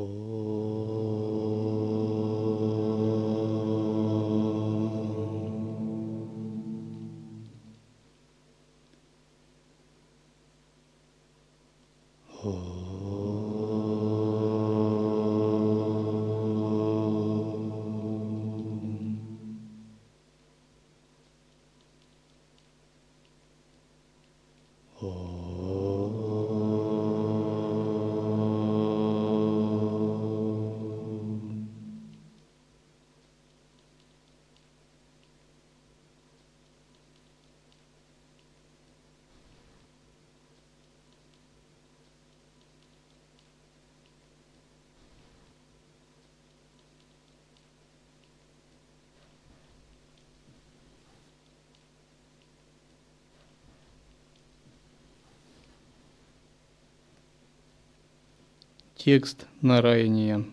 Oh. Текст Нараяния.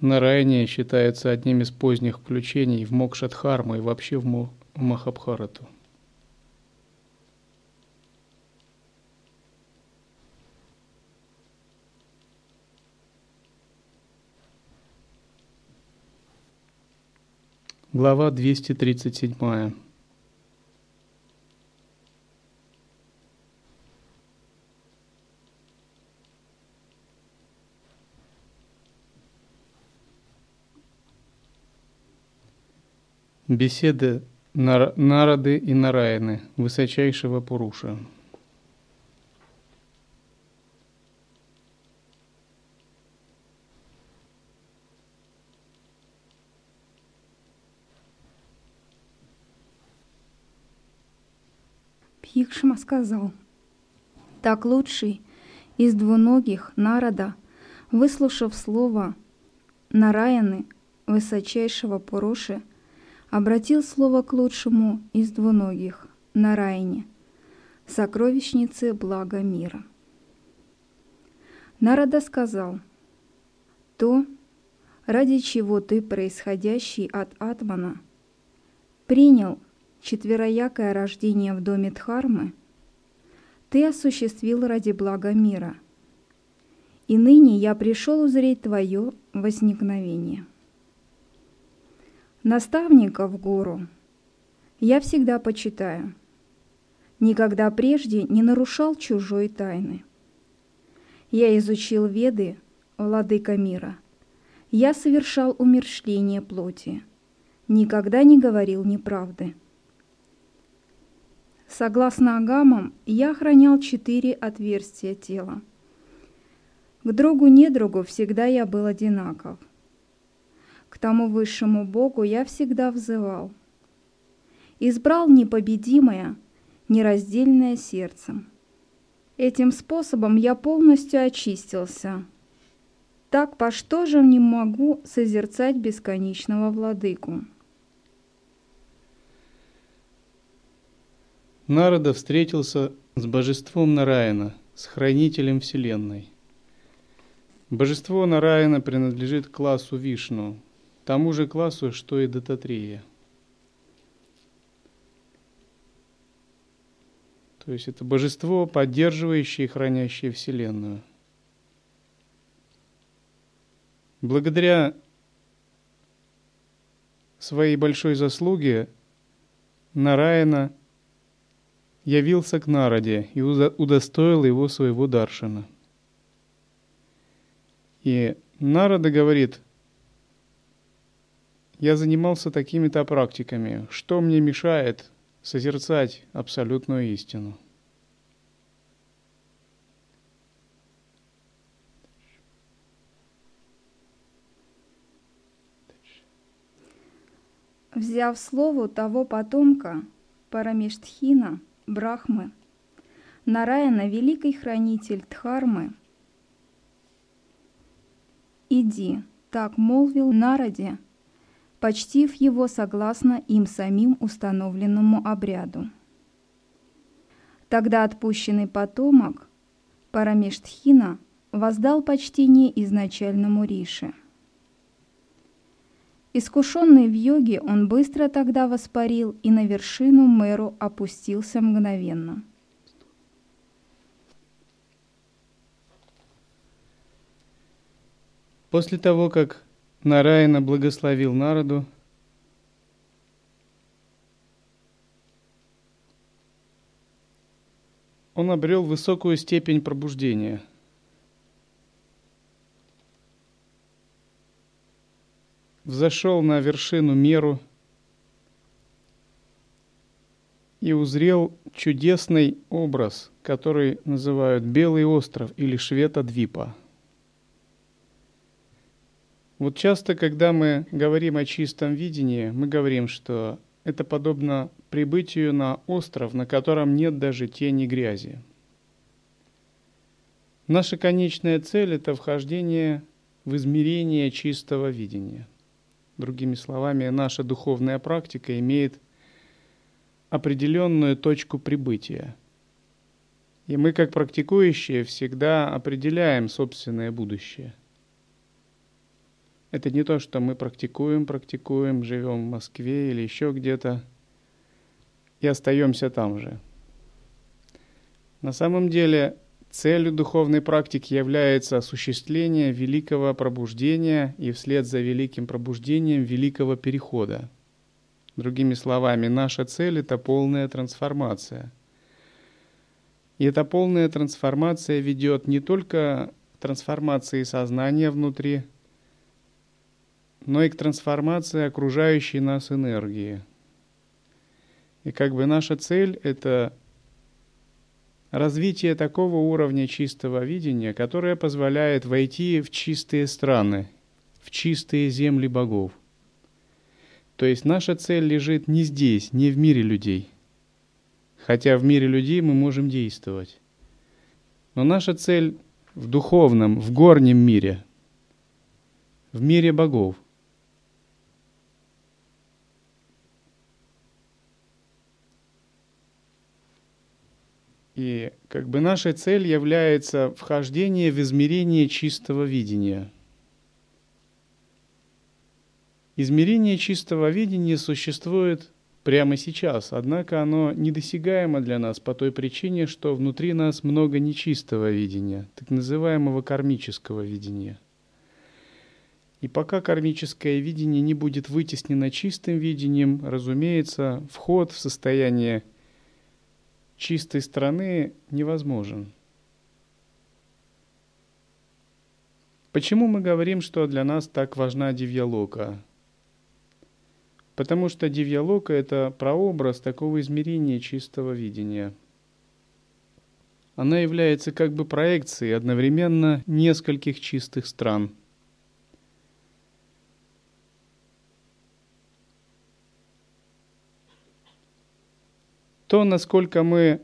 Нараяния считается одним из поздних включений в Мокшадхарму и вообще в Махабхарату. Глава 237. Беседы Нарады и Нараяны, высочайшего Пуруша. Хикшма сказал, «Так лучший из двуногих народа, выслушав слово Нараяны, высочайшего Пуруши, обратил слово к лучшему из двуногих, Нараяне, сокровищнице блага мира. Нарада сказал, «То, ради чего ты, происходящий от Атмана, принял четвероякое рождение в доме Дхармы, ты осуществил ради блага мира. И ныне я пришел узреть твое возникновение. Наставника в гору я всегда почитаю. Никогда прежде не нарушал чужой тайны. Я изучил веды, владыка мира. Я совершал умершление плоти. Никогда не говорил неправды. Согласно агамам, я охранял четыре отверстия тела. К другу-недругу всегда я был одинаков. К тому высшему Богу я всегда взывал. Избрал непобедимое, нераздельное сердцем. Этим способом я полностью очистился. Так по что же не могу созерцать бесконечного владыку? Нарада встретился с божеством Нараяна, с хранителем Вселенной. Божество Нараяна принадлежит классу Вишну, тому же классу, что и Дататрия. То есть это божество, поддерживающее и хранящее Вселенную. Благодаря своей большой заслуге Нараяна – явился к Нараде и удостоил его своего даршина. И Нарада говорит, я занимался такими-то практиками, что мне мешает созерцать абсолютную истину? Взяв слово того потомка, Парамештхина, Брахмы, Нараяна, великий хранитель Дхармы, «Иди», так молвил Нараде, почтив его согласно им самим установленному обряду. Тогда отпущенный потомок Парамештхина воздал почтение изначальному Рише. Искушенный в йоге, он быстро тогда воспарил и на вершину мэру опустился мгновенно. После того, как Нараяна благословил народу, он обрел высокую степень пробуждения – взошел на вершину меру и узрел чудесный образ, который называют Белый остров или Швета-Двипа. Вот часто, когда мы говорим о чистом видении, мы говорим, что это подобно прибытию на остров, на котором нет даже тени грязи. Наша конечная цель – это вхождение в измерение чистого видения. Другими словами, наша духовная практика имеет определенную точку прибытия. И мы, как практикующие, всегда определяем собственное будущее. Это не то, что мы практикуем, практикуем, живем в Москве или еще где-то и остаемся там же. На самом деле Целью духовной практики является осуществление великого пробуждения и вслед за великим пробуждением великого перехода. Другими словами, наша цель – это полная трансформация. И эта полная трансформация ведет не только к трансформации сознания внутри, но и к трансформации окружающей нас энергии. И как бы наша цель – это развитие такого уровня чистого видения, которое позволяет войти в чистые страны, в чистые земли богов. То есть наша цель лежит не здесь, не в мире людей. Хотя в мире людей мы можем действовать. Но наша цель в духовном, в горнем мире, в мире богов. И как бы наша цель является вхождение в измерение чистого видения. Измерение чистого видения существует прямо сейчас, однако оно недосягаемо для нас по той причине, что внутри нас много нечистого видения, так называемого кармического видения. И пока кармическое видение не будет вытеснено чистым видением, разумеется, вход в состояние чистой страны невозможен. Почему мы говорим, что для нас так важна Дивьялока? Потому что Дивьялока – это прообраз такого измерения чистого видения. Она является как бы проекцией одновременно нескольких чистых стран – То, насколько мы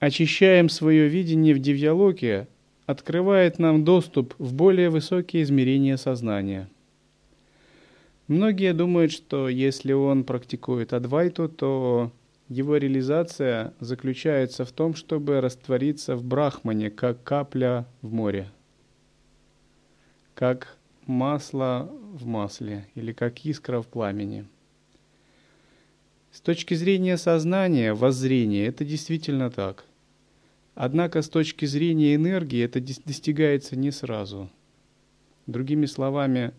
очищаем свое видение в дивьялоке, открывает нам доступ в более высокие измерения сознания. Многие думают, что если он практикует адвайту, то его реализация заключается в том, чтобы раствориться в брахмане, как капля в море, как масло в масле или как искра в пламени – с точки зрения сознания, воззрения, это действительно так. Однако с точки зрения энергии это достигается не сразу. Другими словами,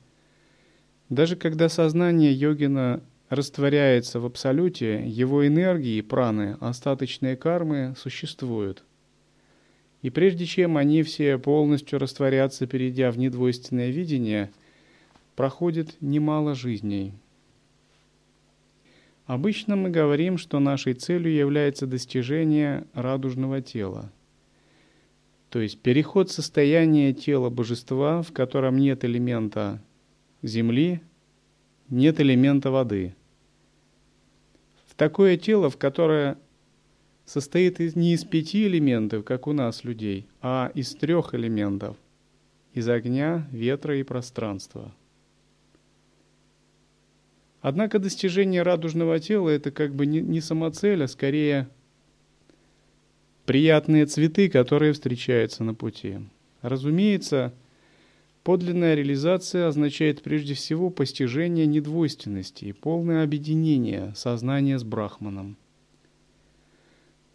даже когда сознание йогина растворяется в абсолюте, его энергии, праны, остаточные кармы существуют. И прежде чем они все полностью растворятся, перейдя в недвойственное видение, проходит немало жизней – Обычно мы говорим, что нашей целью является достижение радужного тела, то есть переход состояния тела божества, в котором нет элемента земли, нет элемента воды. В такое тело, в которое состоит не из пяти элементов, как у нас людей, а из трех элементов – из огня, ветра и пространства – Однако достижение радужного тела – это как бы не, не самоцель, а скорее приятные цветы, которые встречаются на пути. Разумеется, Подлинная реализация означает прежде всего постижение недвойственности и полное объединение сознания с Брахманом.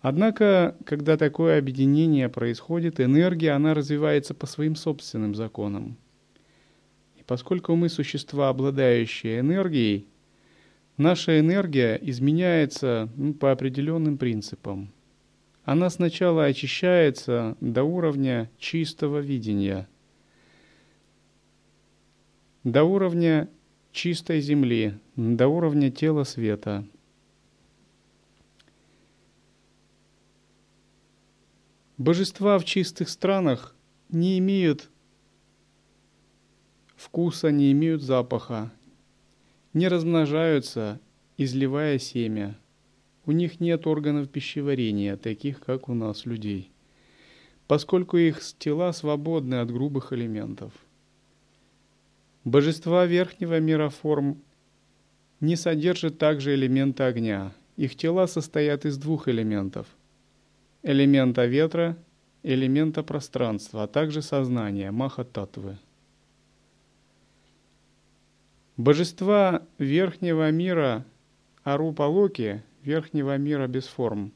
Однако, когда такое объединение происходит, энергия, она развивается по своим собственным законам. И поскольку мы существа, обладающие энергией, наша энергия изменяется ну, по определенным принципам. Она сначала очищается до уровня чистого видения – до уровня чистой земли, до уровня тела света. Божества в чистых странах не имеют вкуса, не имеют запаха, не размножаются, изливая семя. У них нет органов пищеварения, таких как у нас, людей, поскольку их тела свободны от грубых элементов – Божества верхнего мира форм не содержат также элемента огня. Их тела состоят из двух элементов. Элемента ветра, элемента пространства, а также сознания, маха-татвы. Божества верхнего мира Арупалоки, верхнего мира без форм,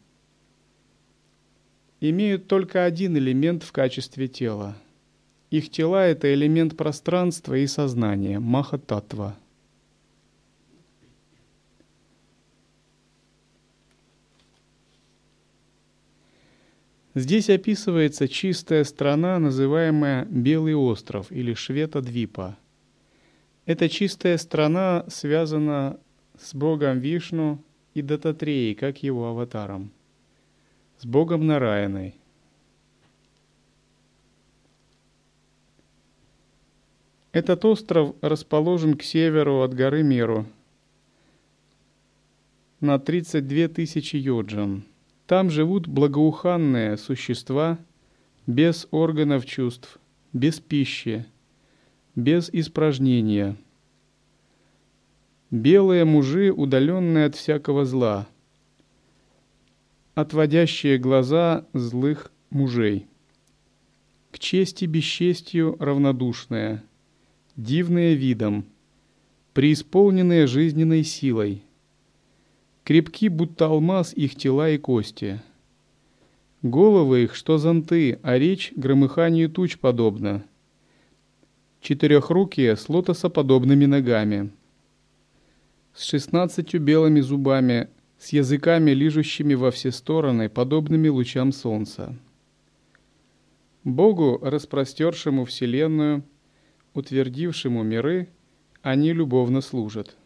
имеют только один элемент в качестве тела – их тела — это элемент пространства и сознания, маха-татва. Здесь описывается чистая страна, называемая Белый остров или Швета-Двипа. Эта чистая страна связана с Богом Вишну и Дататреей, как его аватаром, с Богом Нараяной. Этот остров расположен к северу от горы Меру на 32 тысячи йоджан. Там живут благоуханные существа без органов чувств, без пищи, без испражнения. Белые мужи, удаленные от всякого зла, отводящие глаза злых мужей. К чести бесчестью равнодушные – дивные видом, преисполненные жизненной силой. Крепки, будто алмаз, их тела и кости. Головы их, что зонты, а речь громыханию туч подобна. Четырехрукие с лотосоподобными ногами. С шестнадцатью белыми зубами, с языками, лижущими во все стороны, подобными лучам солнца. Богу, распростершему вселенную, утвердившему миры, они любовно служат.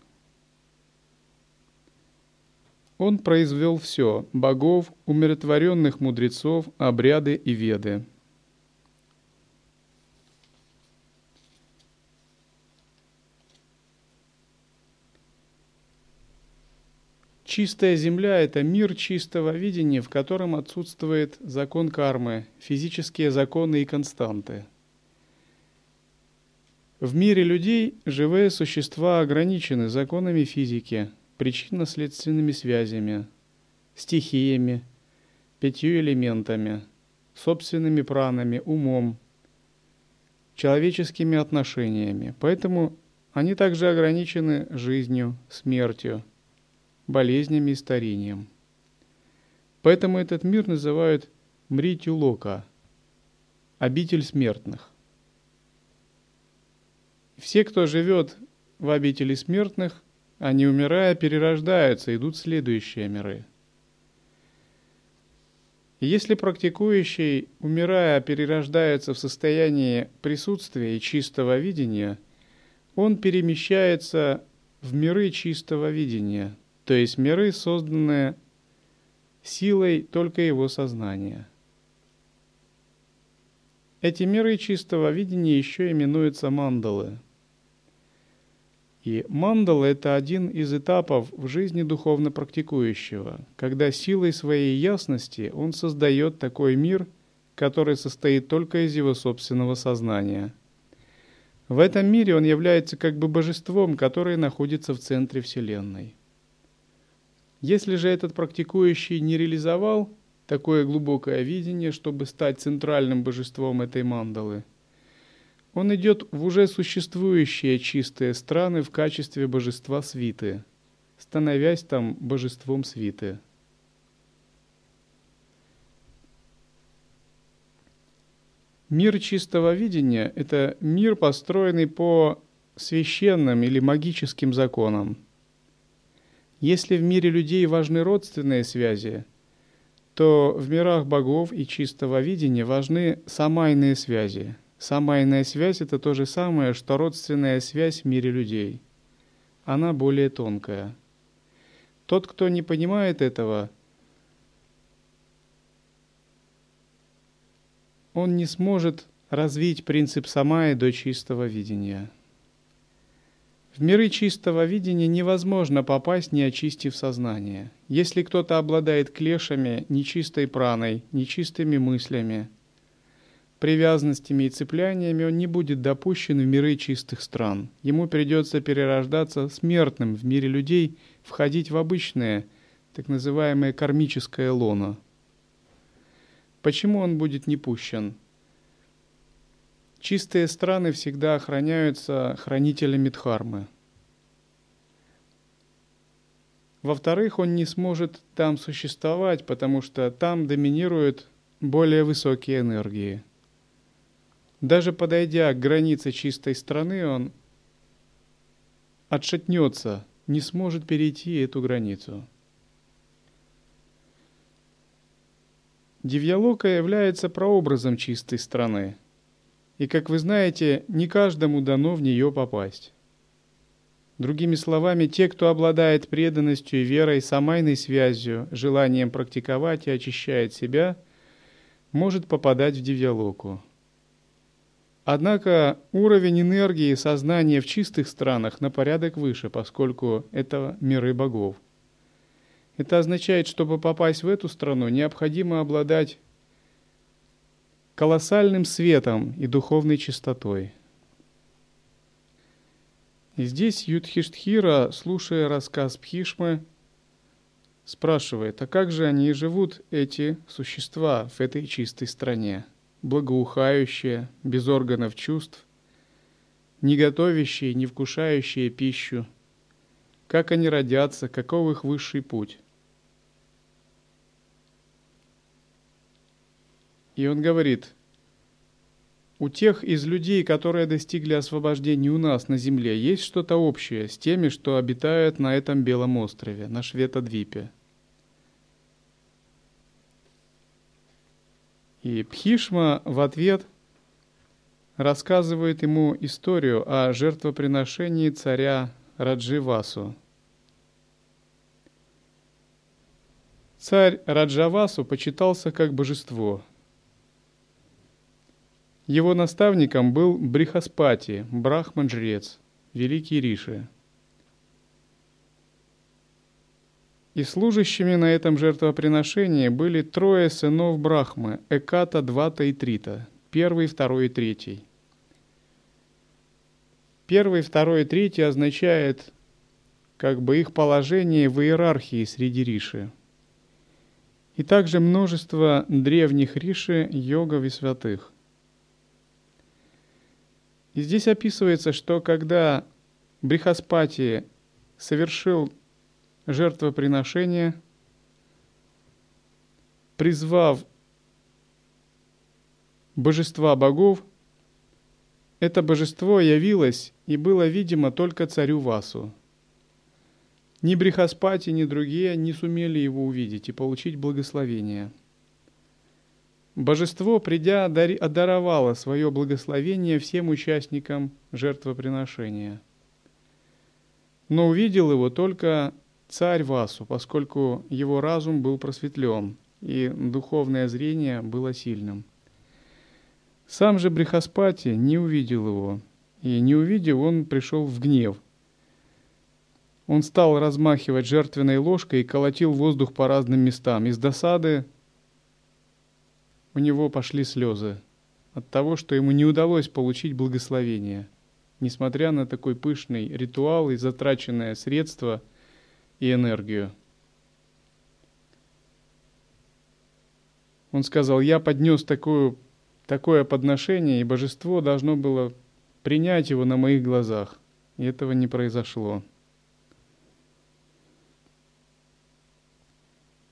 Он произвел все – богов, умиротворенных мудрецов, обряды и веды. Чистая земля – это мир чистого видения, в котором отсутствует закон кармы, физические законы и константы – в мире людей живые существа ограничены законами физики, причинно-следственными связями, стихиями, пятью элементами, собственными пранами, умом, человеческими отношениями. Поэтому они также ограничены жизнью, смертью, болезнями и старением. Поэтому этот мир называют Мритюлока, обитель смертных. Все, кто живет в обители смертных, они, умирая, перерождаются, идут в следующие миры. Если практикующий, умирая, перерождается в состоянии присутствия и чистого видения, он перемещается в миры чистого видения, то есть миры, созданные силой только его сознания. Эти миры чистого видения еще именуются мандалы – и мандала – это один из этапов в жизни духовно практикующего, когда силой своей ясности он создает такой мир, который состоит только из его собственного сознания. В этом мире он является как бы божеством, которое находится в центре Вселенной. Если же этот практикующий не реализовал такое глубокое видение, чтобы стать центральным божеством этой мандалы – Он идет в уже существующие чистые страны в качестве божества свиты, становясь там божеством свиты. Мир чистого видения – это мир, построенный по священным или магическим законам. Если в мире людей важны родственные связи, то в мирах богов и чистого видения важны самайные связи. Самайная связь – это то же самое, что родственная связь в мире людей. Она более тонкая. Тот, кто не понимает этого – он не сможет развить принцип самая до чистого видения. В миры чистого видения невозможно попасть, не очистив сознание. Если кто-то обладает клешами, нечистой праной, нечистыми мыслями, привязанностями и цепляниями, он не будет допущен в миры чистых стран. Ему придется перерождаться смертным в мире людей, входить в обычное, так называемое кармическое лоно – Почему он будет не пущен? Чистые страны всегда охраняются хранителями Дхармы. Во-вторых, он не сможет там существовать, потому что там доминируют более высокие энергии. Даже подойдя к границе чистой страны, он отшатнется, не сможет перейти эту границу. Дивьялока является прообразом чистой страны. И, как вы знаете, не каждому дано в нее попасть. Другими словами, те, кто обладает преданностью и верой, самайной связью, желанием практиковать и очищает себя, может попадать в Дивьялоку. Однако уровень энергии и сознания в чистых странах на порядок выше, поскольку это миры богов. Это означает, чтобы попасть в эту страну, необходимо обладать колоссальным светом и духовной чистотой. И здесь Юдхиштхира, слушая рассказ Пхишмы, спрашивает, а как же они живут, эти существа, в этой чистой стране, благоухающие, без органов чувств, не готовящие, не вкушающие пищу, как они родятся, каков их высший путь. И он говорит, у тех из людей, которые достигли освобождения у нас на Земле, есть что-то общее с теми, что обитают на этом Белом острове, на Шветадвипе. И Пхишма в ответ рассказывает ему историю о жертвоприношении царя Радживасу. Царь Раджавасу почитался как божество – его наставником был Брихаспати, брахман-жрец, великий Риши. И служащими на этом жертвоприношении были трое сынов Брахмы, Эката, Двата и Трита, первый, второй и третий. Первый, второй и третий означает как бы их положение в иерархии среди Риши. И также множество древних Риши, йогов и святых. И здесь описывается, что когда Брихаспати совершил жертвоприношение, призвав божества богов, это божество явилось и было видимо только царю Васу. Ни Брихаспати, ни другие не сумели его увидеть и получить благословение – Божество, придя, одаровало свое благословение всем участникам жертвоприношения. Но увидел его только царь Васу, поскольку его разум был просветлен, и духовное зрение было сильным. Сам же Брихаспати не увидел его, и не увидев, он пришел в гнев. Он стал размахивать жертвенной ложкой и колотил воздух по разным местам. Из досады у него пошли слезы от того, что ему не удалось получить благословение, несмотря на такой пышный ритуал и затраченное средство и энергию. Он сказал, я поднес такую, такое подношение, и божество должно было принять его на моих глазах. И этого не произошло.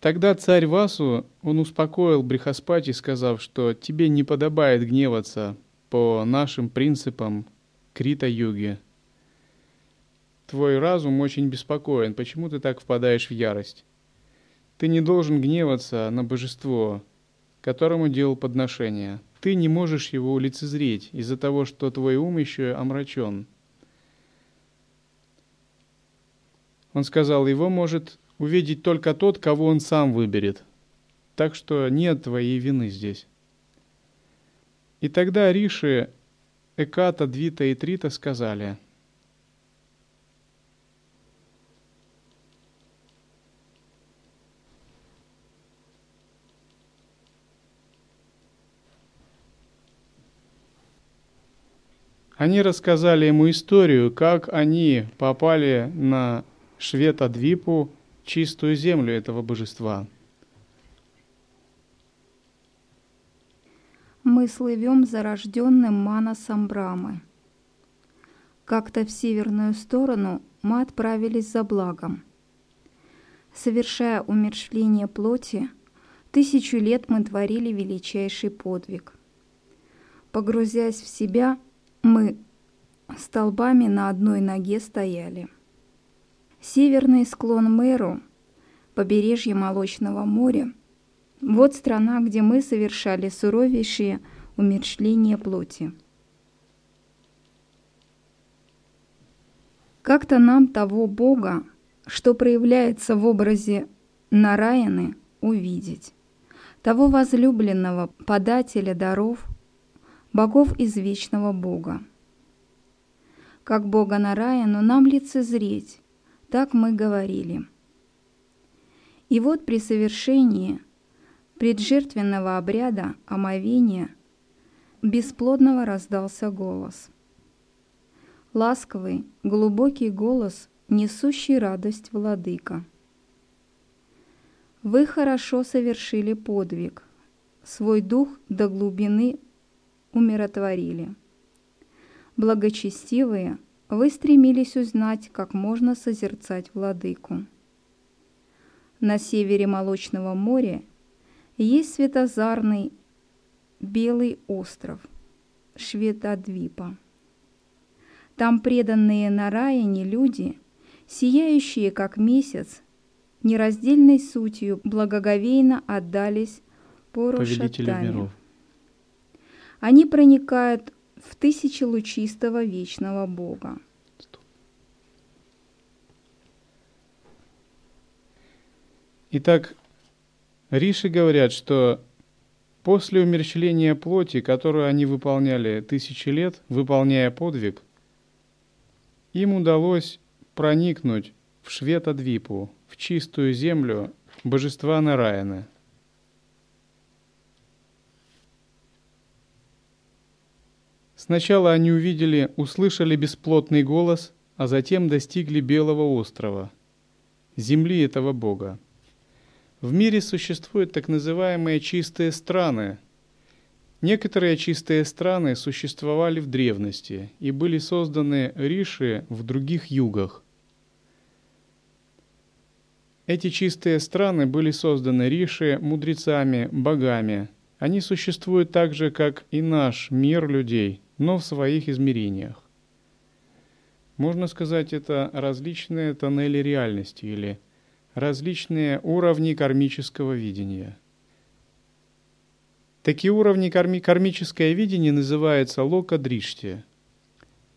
Тогда царь Васу, он успокоил Брихаспати, сказав, что тебе не подобает гневаться по нашим принципам Крита-юги. Твой разум очень беспокоен, почему ты так впадаешь в ярость? Ты не должен гневаться на божество, которому делал подношение. Ты не можешь его лицезреть из-за того, что твой ум еще омрачен. Он сказал, его может увидеть только тот, кого он сам выберет. Так что нет твоей вины здесь. И тогда Риши, Эката, Двита и Трита сказали, Они рассказали ему историю, как они попали на Швета-Двипу, чистую землю этого божества. Мы слывем за рожденным Манасом Брамы. Как-то в северную сторону мы отправились за благом. Совершая умерщвление плоти, тысячу лет мы творили величайший подвиг. Погрузясь в себя, мы столбами на одной ноге стояли – Северный склон Мэру, побережье Молочного моря. Вот страна, где мы совершали суровейшие умерщвления плоти. Как-то нам того Бога, что проявляется в образе Нараяны, увидеть, того возлюбленного подателя даров, богов из вечного Бога. Как Бога Нараяну нам лицезреть, так мы говорили. И вот при совершении преджертвенного обряда омовения бесплодного раздался голос. Ласковый, глубокий голос, несущий радость владыка. Вы хорошо совершили подвиг, свой дух до глубины умиротворили. Благочестивые – вы стремились узнать, как можно созерцать владыку. На севере Молочного моря есть светозарный белый остров Шветадвипа. Там преданные на Нараяне люди, сияющие как месяц, нераздельной сутью благоговейно отдались Порушаттаме. Они проникают в тысячелучистого вечного Бога. Итак, Риши говорят, что после умерщвления плоти, которую они выполняли тысячи лет, выполняя подвиг, им удалось проникнуть в Шветадвипу, в чистую землю божества Нараяна – Сначала они увидели, услышали бесплотный голос, а затем достигли Белого острова, земли этого Бога. В мире существуют так называемые чистые страны. Некоторые чистые страны существовали в древности и были созданы риши в других югах. Эти чистые страны были созданы риши мудрецами, богами. Они существуют так же, как и наш мир людей – но в своих измерениях. Можно сказать, это различные тоннели реальности или различные уровни кармического видения. Такие уровни карми кармическое видение называется лока-дришти.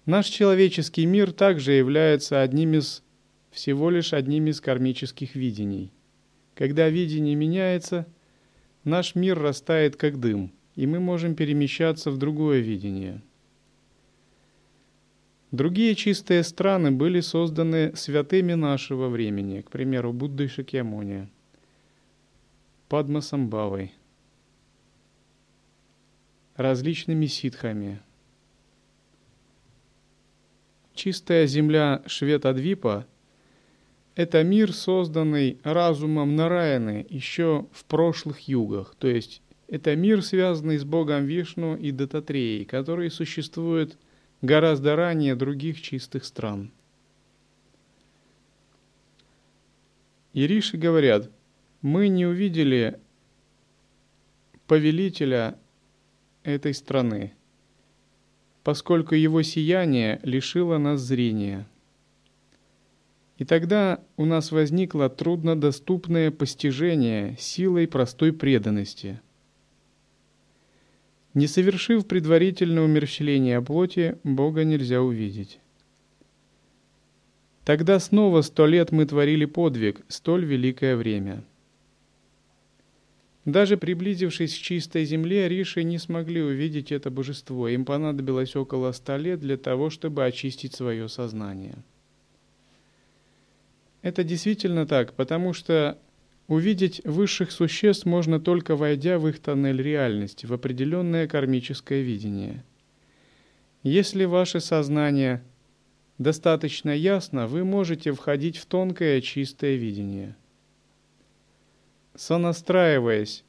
Наш человеческий мир также является одним из, всего лишь одним из кармических видений. Когда видение меняется, наш мир растает как дым, и мы можем перемещаться в другое видение – Другие чистые страны были созданы святыми нашего времени, к примеру, Буддой Шакьямуни, Падмасамбавой, различными ситхами. Чистая земля Шветадвипа – это мир, созданный разумом Нараяны еще в прошлых югах, то есть это мир, связанный с Богом Вишну и Дататреей, который существует гораздо ранее других чистых стран. И риши говорят, мы не увидели повелителя этой страны, поскольку его сияние лишило нас зрения. И тогда у нас возникло труднодоступное постижение силой простой преданности. Не совершив предварительного умерщвления плоти, Бога нельзя увидеть. Тогда снова сто лет мы творили подвиг, столь великое время. Даже приблизившись к чистой земле, Риши не смогли увидеть это божество. Им понадобилось около ста лет для того, чтобы очистить свое сознание. Это действительно так, потому что увидеть высших существ можно только войдя в их тоннель реальности, в определенное кармическое видение. Если ваше сознание – достаточно ясно, вы можете входить в тонкое чистое видение. Сонастраиваясь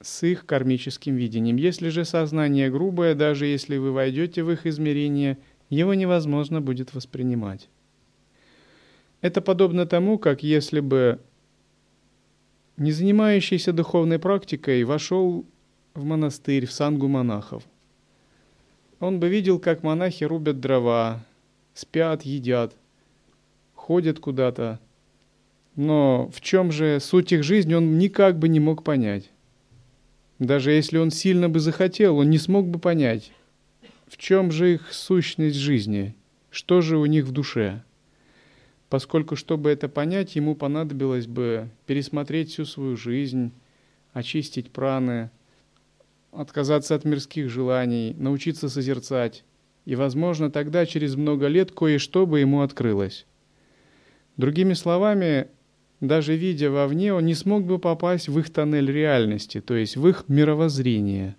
с их кармическим видением. Если же сознание грубое, даже если вы войдете в их измерение, его невозможно будет воспринимать. Это подобно тому, как если бы не занимающийся духовной практикой вошел в монастырь, в сангу монахов. Он бы видел, как монахи рубят дрова, спят, едят, ходят куда-то. Но в чем же суть их жизни, он никак бы не мог понять. Даже если он сильно бы захотел, он не смог бы понять, в чем же их сущность жизни, что же у них в душе. Поскольку, чтобы это понять, ему понадобилось бы пересмотреть всю свою жизнь, очистить праны, отказаться от мирских желаний, научиться созерцать, и, возможно, тогда через много лет кое-что бы ему открылось. Другими словами, даже видя вовне, он не смог бы попасть в их тоннель реальности, то есть в их мировоззрение.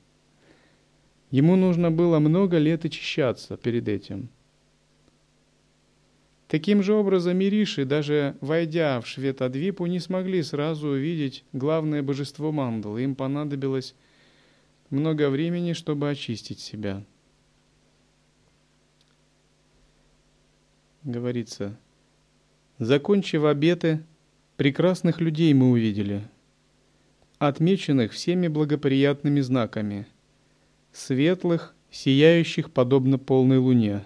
Ему нужно было много лет очищаться перед этим. Таким же образом и Риши, даже войдя в Шветадвипу, не смогли сразу увидеть главное божество Мандалы. Им понадобилось много времени, чтобы очистить себя. говорится, «Закончив обеты, прекрасных людей мы увидели, отмеченных всеми благоприятными знаками, светлых, сияющих подобно полной луне,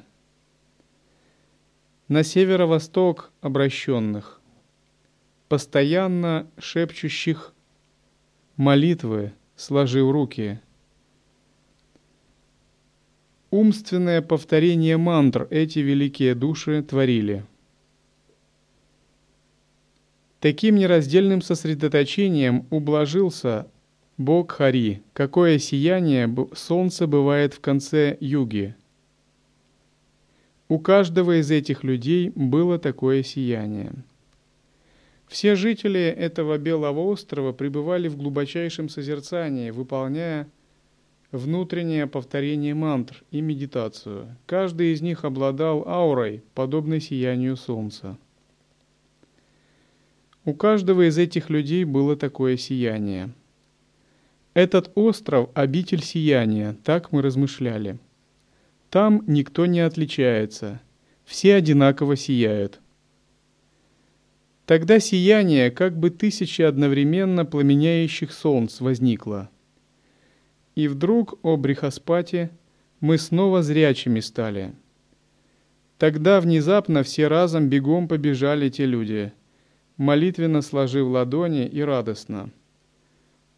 на северо-восток обращенных, постоянно шепчущих молитвы, сложив руки – Умственное повторение мантр эти великие души творили. Таким нераздельным сосредоточением ублажился Бог Хари, какое сияние солнца бывает в конце юги. У каждого из этих людей было такое сияние. Все жители этого Белого острова пребывали в глубочайшем созерцании, выполняя внутреннее повторение мантр и медитацию. Каждый из них обладал аурой, подобной сиянию солнца. У каждого из этих людей было такое сияние. Этот остров – обитель сияния, так мы размышляли. Там никто не отличается, все одинаково сияют. Тогда сияние, как бы тысячи одновременно пламеняющих солнц, возникло – и вдруг, о Брихаспати, мы снова зрячими стали. Тогда внезапно все разом бегом побежали те люди, молитвенно сложив ладони и радостно.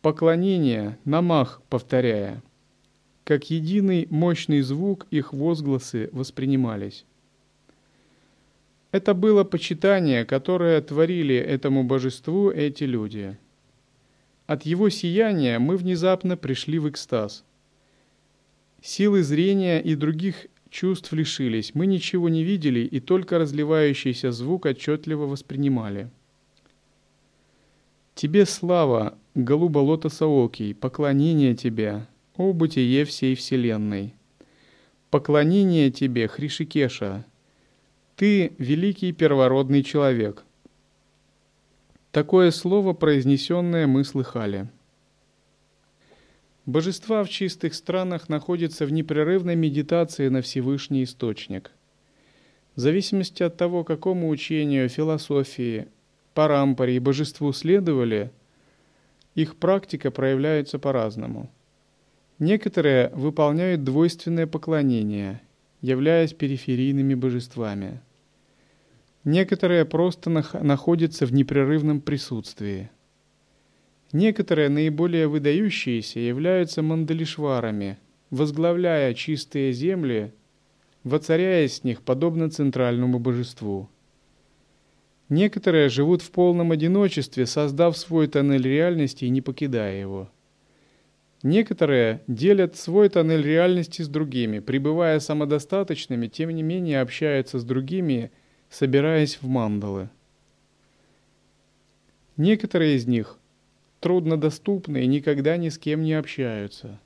Поклонение, намах повторяя. Как единый мощный звук их возгласы воспринимались. Это было почитание, которое творили этому божеству эти люди – от его сияния мы внезапно пришли в экстаз. Силы зрения и других чувств лишились, мы ничего не видели и только разливающийся звук отчетливо воспринимали. Тебе слава, голуба лотосоокий, поклонение тебе, о бытие всей вселенной. Поклонение тебе, Хришикеша, ты великий первородный человек – Такое слово, произнесенное, мы слыхали. Божества в чистых странах находятся в непрерывной медитации на Всевышний Источник. В зависимости от того, какому учению, философии, парампаре и божеству следовали, их практика проявляется по-разному. Некоторые выполняют двойственное поклонение, являясь периферийными божествами. Некоторые просто находятся в непрерывном присутствии. Некоторые наиболее выдающиеся являются мандалишварами, возглавляя чистые земли, воцаряясь с них подобно центральному божеству – Некоторые живут в полном одиночестве, создав свой тоннель реальности и не покидая его. Некоторые делят свой тоннель реальности с другими, пребывая самодостаточными, тем не менее общаются с другими, собираясь в мандалы. Некоторые из них труднодоступны и никогда ни с кем не общаются,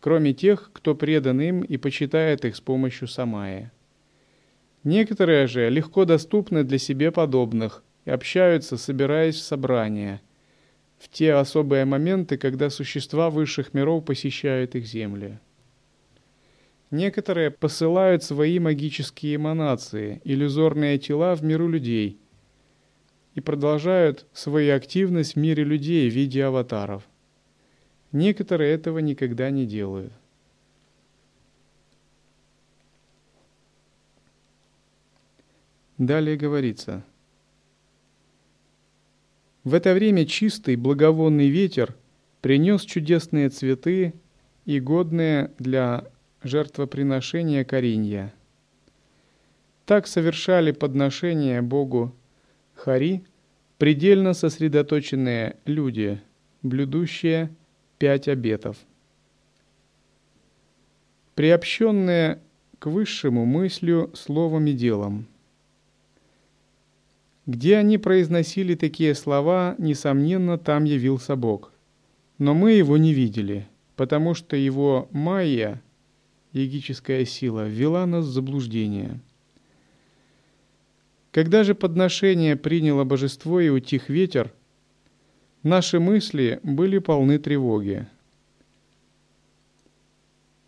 кроме тех, кто предан им и почитает их с помощью самая. Некоторые же легко доступны для себе подобных и общаются, собираясь в собрания, в те особые моменты, когда существа высших миров посещают их земли. Некоторые посылают свои магические эманации, иллюзорные тела в миру людей и продолжают свою активность в мире людей в виде аватаров. Некоторые этого никогда не делают. Далее говорится. В это время чистый благовонный ветер принес чудесные цветы и годные для жертвоприношения коренья. Так совершали подношения Богу Хари предельно сосредоточенные люди, блюдущие пять обетов. Приобщенные к высшему мыслью, словом и делом – где они произносили такие слова, несомненно, там явился Бог. Но мы его не видели, потому что его майя, егическая сила, ввела нас в заблуждение. Когда же подношение приняло божество и утих ветер, наши мысли были полны тревоги.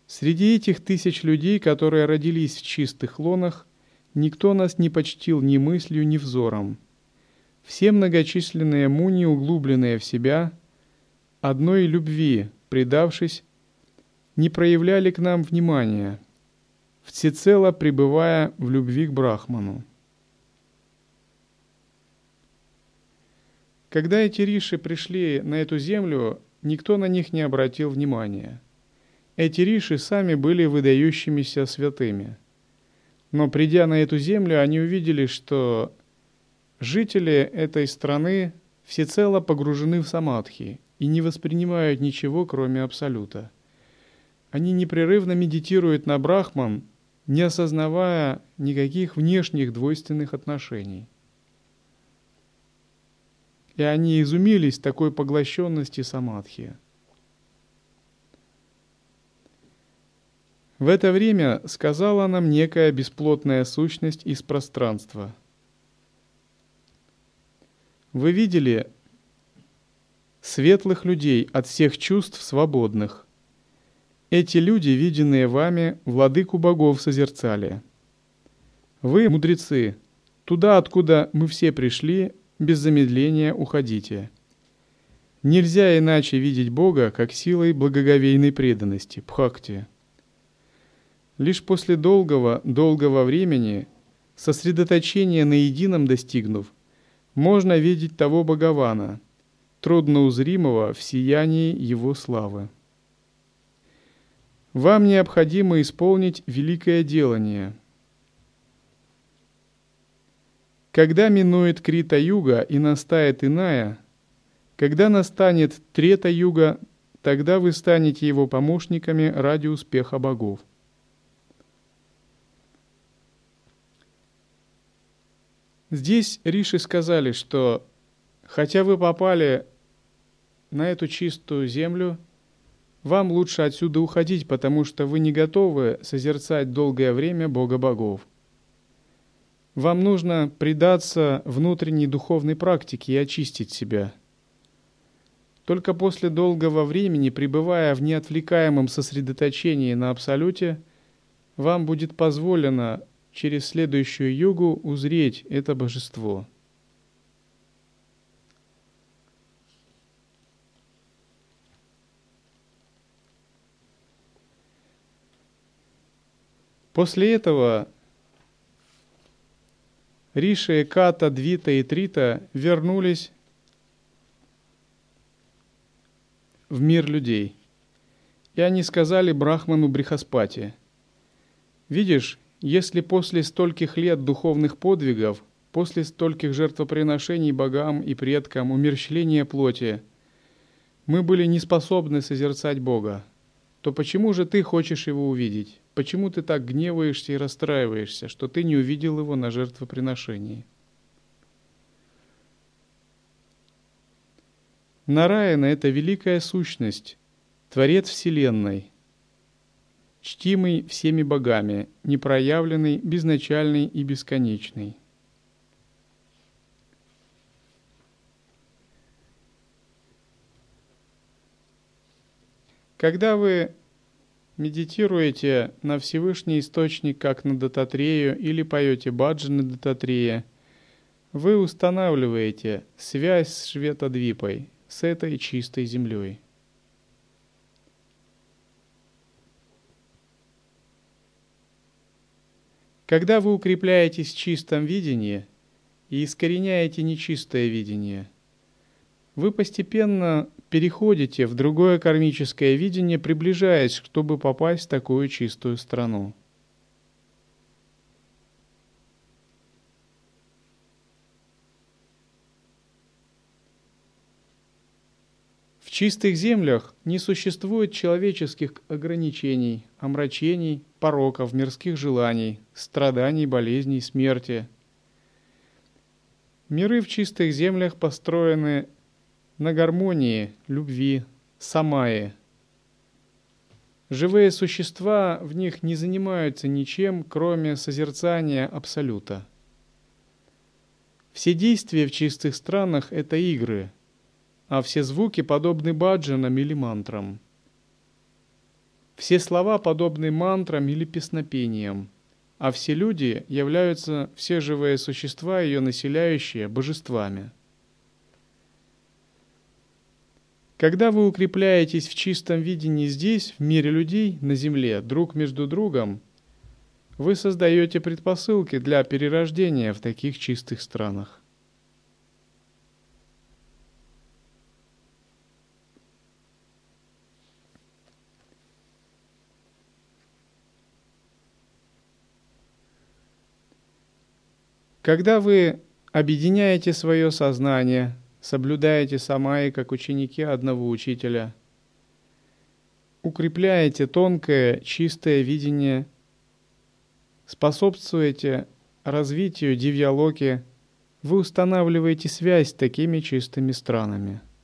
Среди этих тысяч людей, которые родились в чистых лонах, Никто нас не почтил ни мыслью, ни взором. Все многочисленные муни, углубленные в себя, одной любви, предавшись, не проявляли к нам внимания, всецело пребывая в любви к Брахману. Когда эти риши пришли на эту землю, никто на них не обратил внимания. Эти риши сами были выдающимися святыми – но придя на эту землю, они увидели, что жители этой страны всецело погружены в самадхи и не воспринимают ничего, кроме Абсолюта. Они непрерывно медитируют на Брахман, не осознавая никаких внешних двойственных отношений. И они изумились такой поглощенности самадхи. В это время сказала нам некая бесплотная сущность из пространства. Вы видели светлых людей от всех чувств свободных. Эти люди, виденные вами, владыку богов созерцали. Вы, мудрецы, туда, откуда мы все пришли, без замедления уходите. Нельзя иначе видеть Бога, как силой благоговейной преданности, пхакти. Лишь после долгого, долгого времени, сосредоточения на едином достигнув, можно видеть того Богована, трудноузримого в сиянии Его славы. Вам необходимо исполнить великое делание. Когда минует Крита-юга и настает иная, когда настанет Трета-юга, тогда вы станете его помощниками ради успеха богов. Здесь Риши сказали, что хотя вы попали на эту чистую землю, вам лучше отсюда уходить, потому что вы не готовы созерцать долгое время Бога богов. Вам нужно предаться внутренней духовной практике и очистить себя. Только после долгого времени, пребывая в неотвлекаемом сосредоточении на Абсолюте, вам будет позволено через следующую югу узреть это божество. После этого Риша, Ката, Двита и Трита вернулись в мир людей. И они сказали Брахману Брихаспати, «Видишь, если после стольких лет духовных подвигов, после стольких жертвоприношений богам и предкам, умерщвления плоти, мы были не способны созерцать Бога, то почему же ты хочешь его увидеть? Почему ты так гневаешься и расстраиваешься, что ты не увидел его на жертвоприношении?» Нараяна – это великая сущность, Творец Вселенной, чтимый всеми богами, непроявленный, безначальный и бесконечный. Когда вы медитируете на Всевышний Источник, как на Дататрею, или поете баджи на Дататрея, вы устанавливаете связь с Шветадвипой, с этой чистой землей. Когда вы укрепляетесь в чистом видении и искореняете нечистое видение, вы постепенно переходите в другое кармическое видение, приближаясь, чтобы попасть в такую чистую страну. Чистых землях не существует человеческих ограничений, омрачений, пороков, мирских желаний, страданий, болезней, смерти. Миры в чистых землях построены на гармонии, любви, самаи. Живые существа в них не занимаются ничем, кроме созерцания Абсолюта. Все действия в чистых странах – это игры – а все звуки подобны баджанам или мантрам. Все слова подобны мантрам или песнопениям, а все люди являются все живые существа, ее населяющие, божествами. Когда вы укрепляетесь в чистом видении здесь, в мире людей, на земле, друг между другом, вы создаете предпосылки для перерождения в таких чистых странах. Когда вы объединяете свое сознание, соблюдаете самаи, как ученики одного учителя, укрепляете тонкое, чистое видение, способствуете развитию дивьялоки, вы устанавливаете связь с такими чистыми странами –